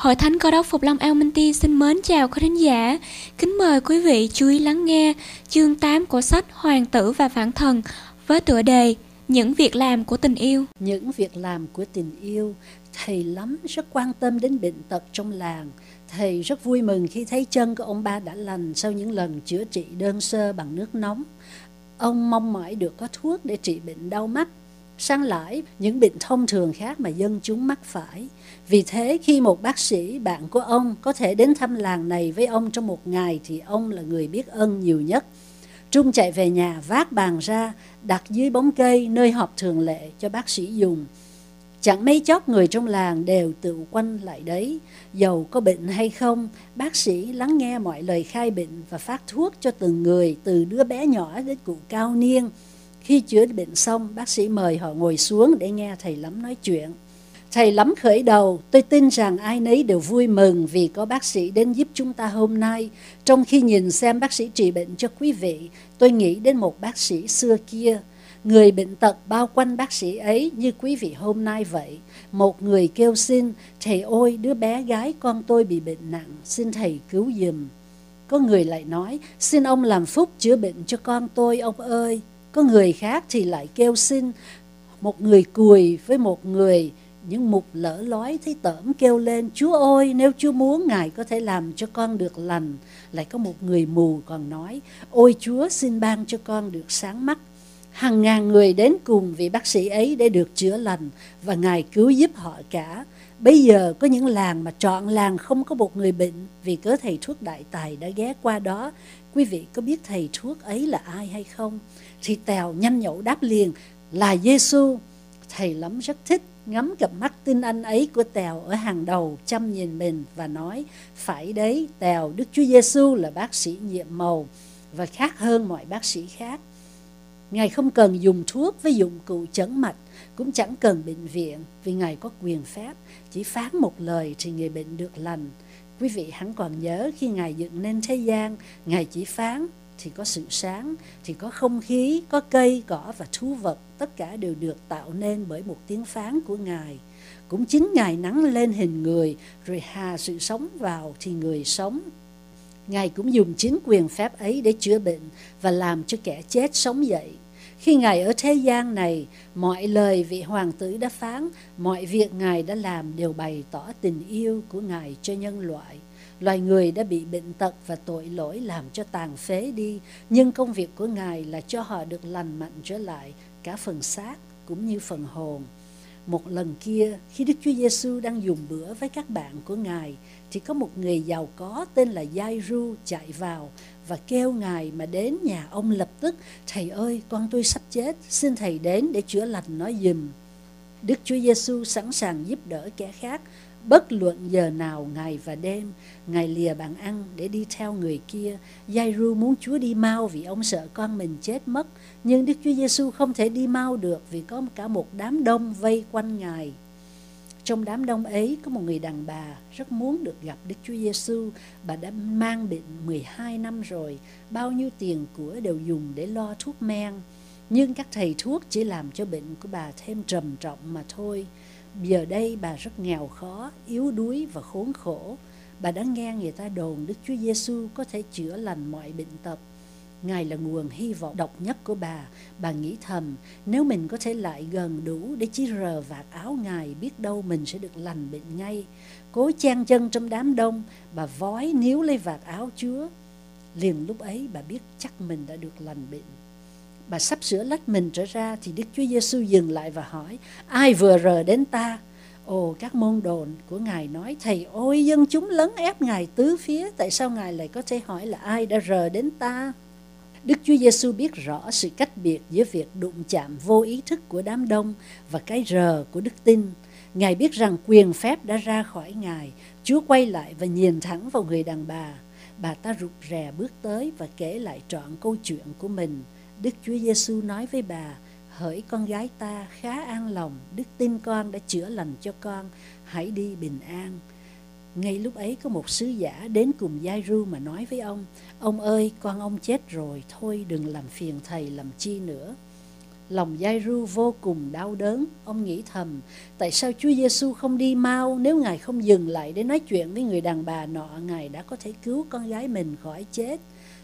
Hội Thánh Cơ đốc Phục Long El xin mến chào quý thính giả. Kính mời quý vị chú ý lắng nghe chương 8 của sách Hoàng tử và Phản thần với tựa đề Những việc làm của tình yêu. Những việc làm của tình yêu, thầy lắm rất quan tâm đến bệnh tật trong làng. Thầy rất vui mừng khi thấy chân của ông ba đã lành sau những lần chữa trị đơn sơ bằng nước nóng. Ông mong mỏi được có thuốc để trị bệnh đau mắt sang lãi những bệnh thông thường khác mà dân chúng mắc phải. Vì thế khi một bác sĩ bạn của ông có thể đến thăm làng này với ông trong một ngày thì ông là người biết ơn nhiều nhất. Trung chạy về nhà vác bàn ra đặt dưới bóng cây nơi họp thường lệ cho bác sĩ dùng. Chẳng mấy chốc người trong làng đều tự quanh lại đấy. Dầu có bệnh hay không, bác sĩ lắng nghe mọi lời khai bệnh và phát thuốc cho từng người, từ đứa bé nhỏ đến cụ cao niên. Khi chữa bệnh xong, bác sĩ mời họ ngồi xuống để nghe thầy lắm nói chuyện. Thầy lắm khởi đầu, tôi tin rằng ai nấy đều vui mừng vì có bác sĩ đến giúp chúng ta hôm nay. Trong khi nhìn xem bác sĩ trị bệnh cho quý vị, tôi nghĩ đến một bác sĩ xưa kia. Người bệnh tật bao quanh bác sĩ ấy như quý vị hôm nay vậy. Một người kêu xin, thầy ôi đứa bé gái con tôi bị bệnh nặng, xin thầy cứu giùm. Có người lại nói, xin ông làm phúc chữa bệnh cho con tôi ông ơi. Có người khác thì lại kêu xin, một người cùi với một người những mục lỡ lói thấy tởm kêu lên Chúa ơi nếu Chúa muốn Ngài có thể làm cho con được lành. Lại có một người mù còn nói Ôi Chúa xin ban cho con được sáng mắt. Hàng ngàn người đến cùng vị bác sĩ ấy để được chữa lành Và Ngài cứu giúp họ cả. Bây giờ có những làng mà trọn làng không có một người bệnh Vì cớ thầy thuốc đại tài đã ghé qua đó. Quý vị có biết thầy thuốc ấy là ai hay không? Thì Tèo nhanh nhậu đáp liền là Giêsu. Thầy lắm rất thích ngắm cặp mắt tin anh ấy của Tèo ở hàng đầu chăm nhìn mình và nói phải đấy Tèo Đức Chúa Giêsu là bác sĩ nhiệm màu và khác hơn mọi bác sĩ khác. Ngài không cần dùng thuốc với dụng cụ chấn mạch cũng chẳng cần bệnh viện vì Ngài có quyền phép chỉ phán một lời thì người bệnh được lành. Quý vị hẳn còn nhớ khi Ngài dựng nên thế gian, Ngài chỉ phán thì có sự sáng, thì có không khí, có cây, cỏ và thú vật, tất cả đều được tạo nên bởi một tiếng phán của Ngài. Cũng chính Ngài nắng lên hình người, rồi hà sự sống vào thì người sống. Ngài cũng dùng chính quyền phép ấy để chữa bệnh và làm cho kẻ chết sống dậy. Khi Ngài ở thế gian này, mọi lời vị hoàng tử đã phán, mọi việc Ngài đã làm đều bày tỏ tình yêu của Ngài cho nhân loại. Loài người đã bị bệnh tật và tội lỗi làm cho tàn phế đi, nhưng công việc của Ngài là cho họ được lành mạnh trở lại, cả phần xác cũng như phần hồn. Một lần kia, khi Đức Chúa Giêsu đang dùng bữa với các bạn của Ngài, thì có một người giàu có tên là Giai-ru chạy vào và kêu Ngài mà đến nhà ông lập tức, Thầy ơi, con tôi sắp chết, xin Thầy đến để chữa lành nó dùm. Đức Chúa Giêsu sẵn sàng giúp đỡ kẻ khác Bất luận giờ nào ngày và đêm, Ngài lìa bàn ăn để đi theo người kia. Giai-ru muốn Chúa đi mau vì ông sợ con mình chết mất. Nhưng Đức Chúa Giêsu không thể đi mau được vì có cả một đám đông vây quanh Ngài. Trong đám đông ấy có một người đàn bà rất muốn được gặp Đức Chúa Giêsu. Bà đã mang bệnh 12 năm rồi, bao nhiêu tiền của đều dùng để lo thuốc men. Nhưng các thầy thuốc chỉ làm cho bệnh của bà thêm trầm trọng mà thôi. Giờ đây bà rất nghèo khó, yếu đuối và khốn khổ. Bà đã nghe người ta đồn Đức Chúa Giêsu có thể chữa lành mọi bệnh tật. Ngài là nguồn hy vọng độc nhất của bà. Bà nghĩ thầm, nếu mình có thể lại gần đủ để chỉ rờ vạt áo Ngài, biết đâu mình sẽ được lành bệnh ngay. Cố chen chân trong đám đông, bà vói níu lấy vạt áo Chúa. Liền lúc ấy bà biết chắc mình đã được lành bệnh bà sắp sửa lách mình trở ra thì Đức Chúa Giêsu dừng lại và hỏi, ai vừa rờ đến ta ồ, các môn đồn của ngài nói, thầy ôi dân chúng lấn ép ngài tứ phía, tại sao ngài lại có thể hỏi là ai đã rờ đến ta Đức Chúa Giêsu biết rõ sự cách biệt giữa việc đụng chạm vô ý thức của đám đông và cái rờ của đức tin. Ngài biết rằng quyền phép đã ra khỏi Ngài. Chúa quay lại và nhìn thẳng vào người đàn bà. Bà ta rụt rè bước tới và kể lại trọn câu chuyện của mình. Đức Chúa Giêsu nói với bà, hỡi con gái ta khá an lòng, đức tin con đã chữa lành cho con, hãy đi bình an. Ngay lúc ấy có một sứ giả đến cùng Giai Ru mà nói với ông, ông ơi con ông chết rồi, thôi đừng làm phiền thầy làm chi nữa. Lòng Giai-ru vô cùng đau đớn. Ông nghĩ thầm, tại sao Chúa Giêsu không đi mau nếu Ngài không dừng lại để nói chuyện với người đàn bà nọ, Ngài đã có thể cứu con gái mình khỏi chết.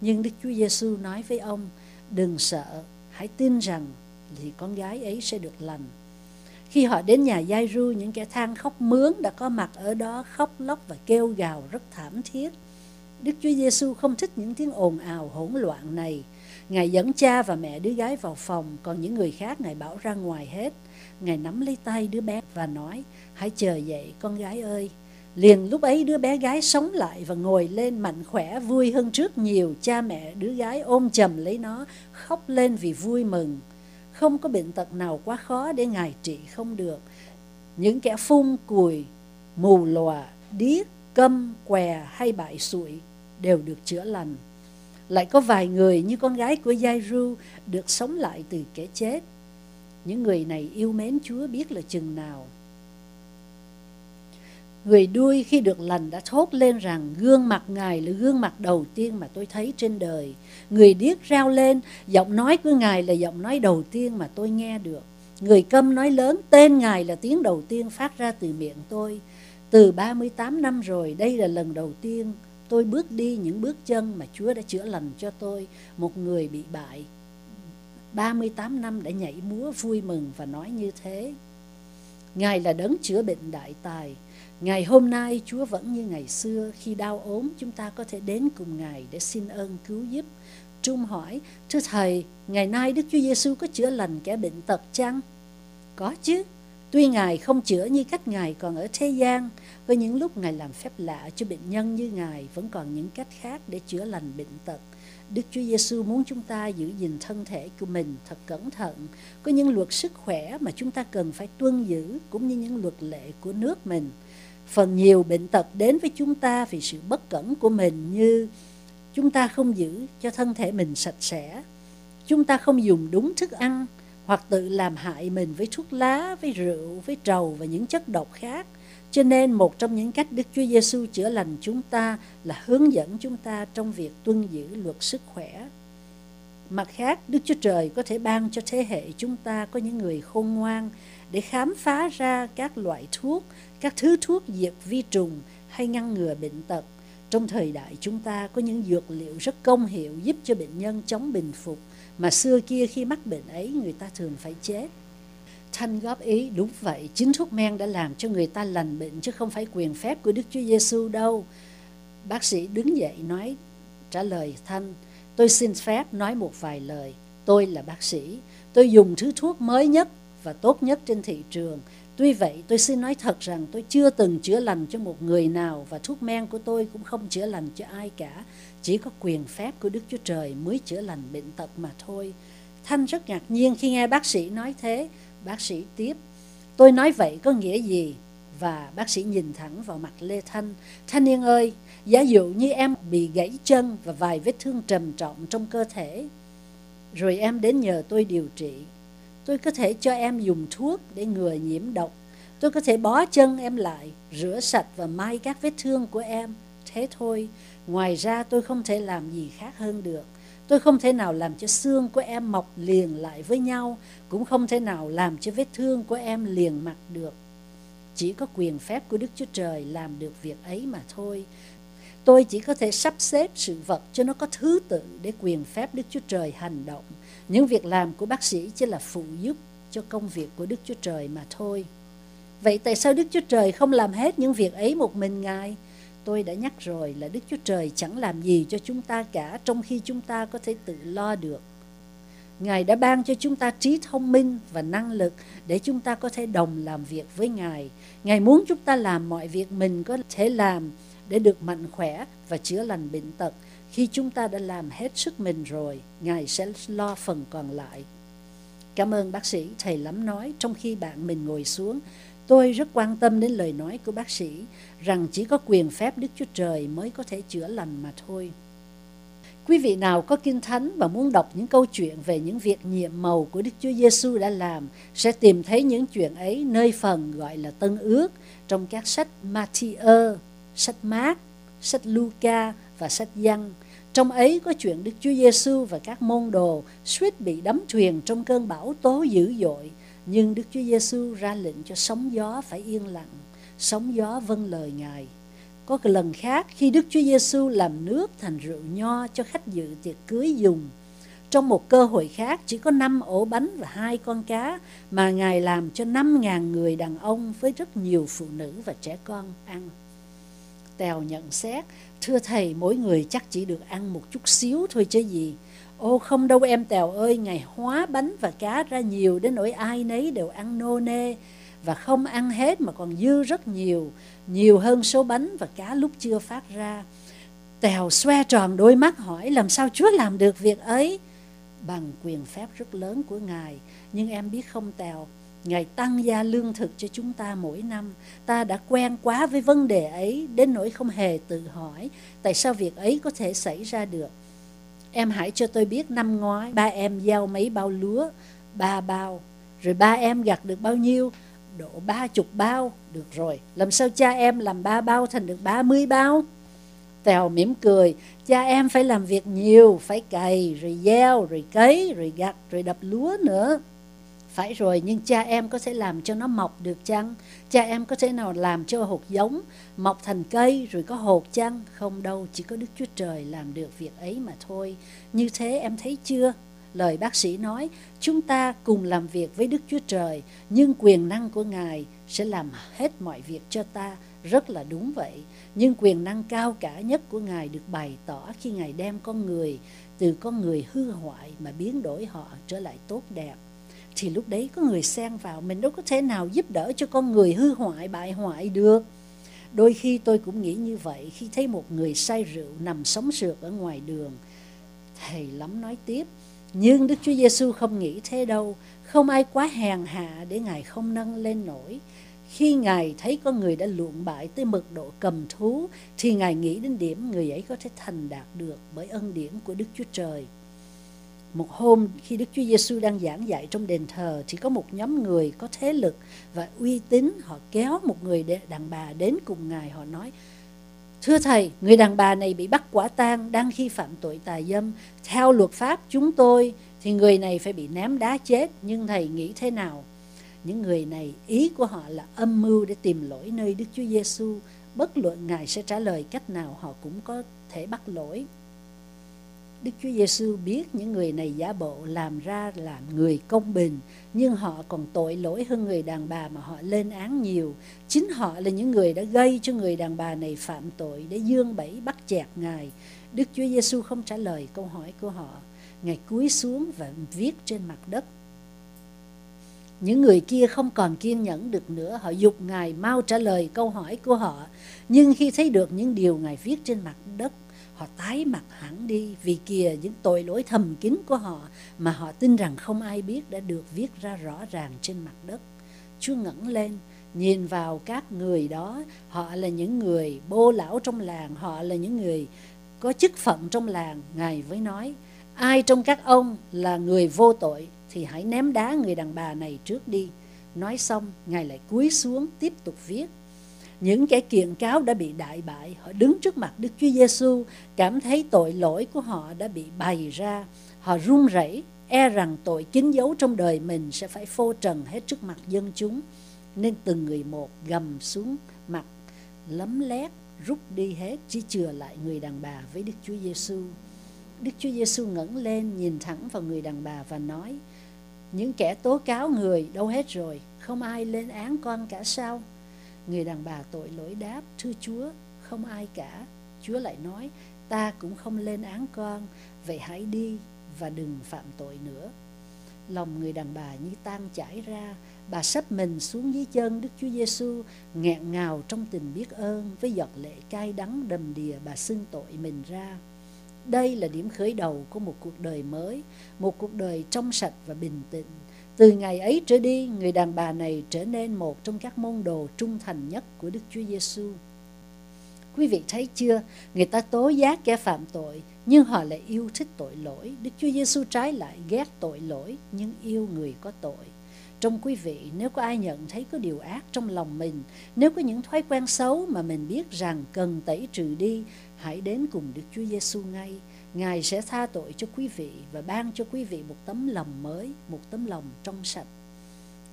Nhưng Đức Chúa Giêsu nói với ông, đừng sợ, hãy tin rằng thì con gái ấy sẽ được lành. Khi họ đến nhà Giai Ru, những kẻ than khóc mướn đã có mặt ở đó khóc lóc và kêu gào rất thảm thiết. Đức Chúa Giêsu không thích những tiếng ồn ào hỗn loạn này. Ngài dẫn cha và mẹ đứa gái vào phòng, còn những người khác Ngài bảo ra ngoài hết. Ngài nắm lấy tay đứa bé và nói, hãy chờ dậy con gái ơi. Liền lúc ấy đứa bé gái sống lại và ngồi lên mạnh khỏe vui hơn trước nhiều. Cha mẹ đứa gái ôm chầm lấy nó, khóc lên vì vui mừng. Không có bệnh tật nào quá khó để Ngài trị không được. Những kẻ phun cùi, mù lòa, điếc, câm, què hay bại sụi đều được chữa lành. Lại có vài người như con gái của Giai-ru được sống lại từ kẻ chết. Những người này yêu mến Chúa biết là chừng nào. Người đuôi khi được lành đã thốt lên rằng gương mặt Ngài là gương mặt đầu tiên mà tôi thấy trên đời. Người điếc rao lên, giọng nói của Ngài là giọng nói đầu tiên mà tôi nghe được. Người câm nói lớn, tên Ngài là tiếng đầu tiên phát ra từ miệng tôi. Từ 38 năm rồi, đây là lần đầu tiên tôi bước đi những bước chân mà Chúa đã chữa lành cho tôi, một người bị bại. 38 năm đã nhảy múa vui mừng và nói như thế. Ngài là đấng chữa bệnh đại tài. Ngày hôm nay Chúa vẫn như ngày xưa khi đau ốm chúng ta có thể đến cùng Ngài để xin ơn cứu giúp. Trung hỏi, thưa Thầy, ngày nay Đức Chúa Giêsu có chữa lành kẻ bệnh tật chăng? Có chứ. Tuy Ngài không chữa như cách Ngài còn ở thế gian, với những lúc Ngài làm phép lạ cho bệnh nhân như Ngài vẫn còn những cách khác để chữa lành bệnh tật. Đức Chúa Giêsu muốn chúng ta giữ gìn thân thể của mình thật cẩn thận. Có những luật sức khỏe mà chúng ta cần phải tuân giữ cũng như những luật lệ của nước mình. Phần nhiều bệnh tật đến với chúng ta vì sự bất cẩn của mình như chúng ta không giữ cho thân thể mình sạch sẽ, chúng ta không dùng đúng thức ăn hoặc tự làm hại mình với thuốc lá, với rượu, với trầu và những chất độc khác. Cho nên một trong những cách Đức Chúa Giêsu chữa lành chúng ta là hướng dẫn chúng ta trong việc tuân giữ luật sức khỏe. Mặt khác, Đức Chúa Trời có thể ban cho thế hệ chúng ta có những người khôn ngoan để khám phá ra các loại thuốc, các thứ thuốc diệt vi trùng hay ngăn ngừa bệnh tật. Trong thời đại chúng ta có những dược liệu rất công hiệu giúp cho bệnh nhân chống bình phục mà xưa kia khi mắc bệnh ấy người ta thường phải chết. Thanh góp ý đúng vậy, chính thuốc men đã làm cho người ta lành bệnh chứ không phải quyền phép của Đức Chúa Giêsu đâu. Bác sĩ đứng dậy nói trả lời Thanh, tôi xin phép nói một vài lời. Tôi là bác sĩ, tôi dùng thứ thuốc mới nhất và tốt nhất trên thị trường. Tuy vậy, tôi xin nói thật rằng tôi chưa từng chữa lành cho một người nào và thuốc men của tôi cũng không chữa lành cho ai cả. Chỉ có quyền phép của Đức Chúa Trời mới chữa lành bệnh tật mà thôi. Thanh rất ngạc nhiên khi nghe bác sĩ nói thế. Bác sĩ tiếp, tôi nói vậy có nghĩa gì? Và bác sĩ nhìn thẳng vào mặt Lê Thanh. Thanh Niên ơi, giả dụ như em bị gãy chân và vài vết thương trầm trọng trong cơ thể, rồi em đến nhờ tôi điều trị. Tôi có thể cho em dùng thuốc để ngừa nhiễm độc. Tôi có thể bó chân em lại, rửa sạch và may các vết thương của em. Thế thôi, ngoài ra tôi không thể làm gì khác hơn được. Tôi không thể nào làm cho xương của em mọc liền lại với nhau, cũng không thể nào làm cho vết thương của em liền mặt được. Chỉ có quyền phép của Đức Chúa Trời làm được việc ấy mà thôi. Tôi chỉ có thể sắp xếp sự vật cho nó có thứ tự để quyền phép Đức Chúa Trời hành động. Những việc làm của bác sĩ chỉ là phụ giúp cho công việc của Đức Chúa Trời mà thôi. Vậy tại sao Đức Chúa Trời không làm hết những việc ấy một mình Ngài? Tôi đã nhắc rồi là Đức Chúa Trời chẳng làm gì cho chúng ta cả trong khi chúng ta có thể tự lo được. Ngài đã ban cho chúng ta trí thông minh và năng lực để chúng ta có thể đồng làm việc với Ngài. Ngài muốn chúng ta làm mọi việc mình có thể làm để được mạnh khỏe và chữa lành bệnh tật. Khi chúng ta đã làm hết sức mình rồi, Ngài sẽ lo phần còn lại. Cảm ơn bác sĩ, thầy lắm nói trong khi bạn mình ngồi xuống. Tôi rất quan tâm đến lời nói của bác sĩ rằng chỉ có quyền phép Đức Chúa Trời mới có thể chữa lành mà thôi. Quý vị nào có kinh thánh và muốn đọc những câu chuyện về những việc nhiệm màu của Đức Chúa Giêsu đã làm sẽ tìm thấy những chuyện ấy nơi phần gọi là Tân Ước trong các sách Matthew, sách Mark, sách Luca và sách Giăng Trong ấy có chuyện Đức Chúa Giêsu và các môn đồ suýt bị đắm thuyền trong cơn bão tố dữ dội, nhưng Đức Chúa Giêsu ra lệnh cho sóng gió phải yên lặng, sóng gió vâng lời Ngài. Có cái lần khác khi Đức Chúa Giêsu làm nước thành rượu nho cho khách dự tiệc cưới dùng. Trong một cơ hội khác chỉ có năm ổ bánh và hai con cá mà Ngài làm cho năm ngàn người đàn ông với rất nhiều phụ nữ và trẻ con ăn. Tèo nhận xét, thưa thầy mỗi người chắc chỉ được ăn một chút xíu thôi chứ gì. Ô không đâu em Tèo ơi, ngày hóa bánh và cá ra nhiều đến nỗi ai nấy đều ăn nô nê và không ăn hết mà còn dư rất nhiều, nhiều hơn số bánh và cá lúc chưa phát ra. Tèo xoe tròn đôi mắt hỏi làm sao Chúa làm được việc ấy? Bằng quyền phép rất lớn của Ngài, nhưng em biết không Tèo, Ngài tăng gia lương thực cho chúng ta mỗi năm. Ta đã quen quá với vấn đề ấy đến nỗi không hề tự hỏi tại sao việc ấy có thể xảy ra được. Em hãy cho tôi biết năm ngoái ba em gieo mấy bao lúa, ba bao. Rồi ba em gặt được bao nhiêu? Độ ba chục bao. Được rồi, làm sao cha em làm ba bao thành được ba mươi bao? Tèo mỉm cười, cha em phải làm việc nhiều, phải cày, rồi gieo, rồi cấy, rồi gặt, rồi đập lúa nữa. Phải rồi, nhưng cha em có thể làm cho nó mọc được chăng? Cha em có thể nào làm cho hột giống mọc thành cây rồi có hột chăng? Không đâu, chỉ có Đức Chúa Trời làm được việc ấy mà thôi. Như thế em thấy chưa? Lời bác sĩ nói, chúng ta cùng làm việc với Đức Chúa Trời, nhưng quyền năng của Ngài sẽ làm hết mọi việc cho ta. Rất là đúng vậy. Nhưng quyền năng cao cả nhất của Ngài được bày tỏ khi Ngài đem con người từ con người hư hoại mà biến đổi họ trở lại tốt đẹp thì lúc đấy có người xen vào, mình đâu có thể nào giúp đỡ cho con người hư hoại, bại hoại được. Đôi khi tôi cũng nghĩ như vậy, khi thấy một người say rượu, nằm sống sượt ở ngoài đường thầy lắm nói tiếp, nhưng Đức Chúa Giêsu không nghĩ thế đâu, không ai quá hèn hạ để ngài không nâng lên nổi. Khi ngài thấy có người đã luộn bại tới mực độ cầm thú, thì ngài nghĩ đến điểm người ấy có thể thành đạt được bởi ân điển của Đức Chúa Trời một hôm khi Đức Chúa Giêsu đang giảng dạy trong đền thờ thì có một nhóm người có thế lực và uy tín họ kéo một người đàn bà đến cùng ngài họ nói Thưa thầy, người đàn bà này bị bắt quả tang đang khi phạm tội tà dâm. Theo luật pháp chúng tôi thì người này phải bị ném đá chết, nhưng thầy nghĩ thế nào? Những người này ý của họ là âm mưu để tìm lỗi nơi Đức Chúa Giêsu, bất luận ngài sẽ trả lời cách nào họ cũng có thể bắt lỗi. Đức Chúa Giêsu biết những người này giả bộ làm ra làm người công bình nhưng họ còn tội lỗi hơn người đàn bà mà họ lên án nhiều. Chính họ là những người đã gây cho người đàn bà này phạm tội để dương bẫy bắt chẹt Ngài. Đức Chúa Giêsu không trả lời câu hỏi của họ. Ngài cúi xuống và viết trên mặt đất. Những người kia không còn kiên nhẫn được nữa, họ dục Ngài mau trả lời câu hỏi của họ. Nhưng khi thấy được những điều Ngài viết trên mặt đất, họ tái mặt hẳn đi vì kìa những tội lỗi thầm kín của họ mà họ tin rằng không ai biết đã được viết ra rõ ràng trên mặt đất. Chúa ngẩng lên, nhìn vào các người đó. Họ là những người bô lão trong làng, họ là những người có chức phận trong làng. Ngài với nói, ai trong các ông là người vô tội thì hãy ném đá người đàn bà này trước đi. Nói xong, ngài lại cúi xuống tiếp tục viết những kẻ kiện cáo đã bị đại bại họ đứng trước mặt Đức Chúa Giêsu cảm thấy tội lỗi của họ đã bị bày ra họ run rẩy e rằng tội kín dấu trong đời mình sẽ phải phô trần hết trước mặt dân chúng nên từng người một gầm xuống mặt lấm lét rút đi hết chỉ chừa lại người đàn bà với Đức Chúa Giêsu. Đức Chúa Giêsu ngẩng lên nhìn thẳng vào người đàn bà và nói: những kẻ tố cáo người đâu hết rồi, không ai lên án con cả sao? Người đàn bà tội lỗi đáp, thưa Chúa, không ai cả. Chúa lại nói, ta cũng không lên án con, vậy hãy đi và đừng phạm tội nữa. Lòng người đàn bà như tan chảy ra, bà sắp mình xuống dưới chân Đức Chúa Giêsu, nghẹn ngào trong tình biết ơn với giọt lệ cay đắng đầm đìa bà xưng tội mình ra. Đây là điểm khởi đầu của một cuộc đời mới, một cuộc đời trong sạch và bình tĩnh từ ngày ấy trở đi, người đàn bà này trở nên một trong các môn đồ trung thành nhất của Đức Chúa Giêsu. Quý vị thấy chưa, người ta tố giác kẻ phạm tội, nhưng họ lại yêu thích tội lỗi. Đức Chúa Giêsu trái lại ghét tội lỗi, nhưng yêu người có tội. Trong quý vị, nếu có ai nhận thấy có điều ác trong lòng mình, nếu có những thói quen xấu mà mình biết rằng cần tẩy trừ đi, hãy đến cùng Đức Chúa Giêsu ngay. Ngài sẽ tha tội cho quý vị và ban cho quý vị một tấm lòng mới, một tấm lòng trong sạch.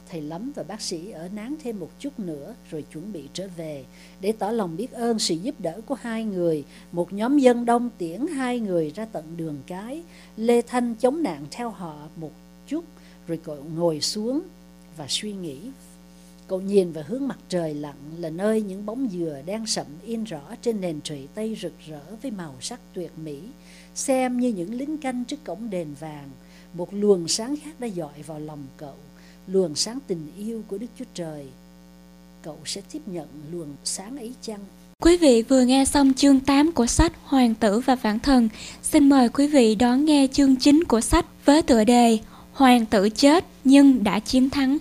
Thầy lắm và bác sĩ ở nán thêm một chút nữa rồi chuẩn bị trở về để tỏ lòng biết ơn sự giúp đỡ của hai người. Một nhóm dân đông tiễn hai người ra tận đường cái. Lê Thanh chống nạn theo họ một chút rồi cậu ngồi xuống và suy nghĩ. Cậu nhìn vào hướng mặt trời lặn là nơi những bóng dừa đang sậm in rõ trên nền trụy tây rực rỡ với màu sắc tuyệt mỹ, xem như những lính canh trước cổng đền vàng. Một luồng sáng khác đã dọi vào lòng cậu, luồng sáng tình yêu của Đức Chúa Trời. Cậu sẽ tiếp nhận luồng sáng ấy chăng? Quý vị vừa nghe xong chương 8 của sách Hoàng tử và Vạn thần. Xin mời quý vị đón nghe chương 9 của sách với tựa đề Hoàng tử chết nhưng đã chiến thắng.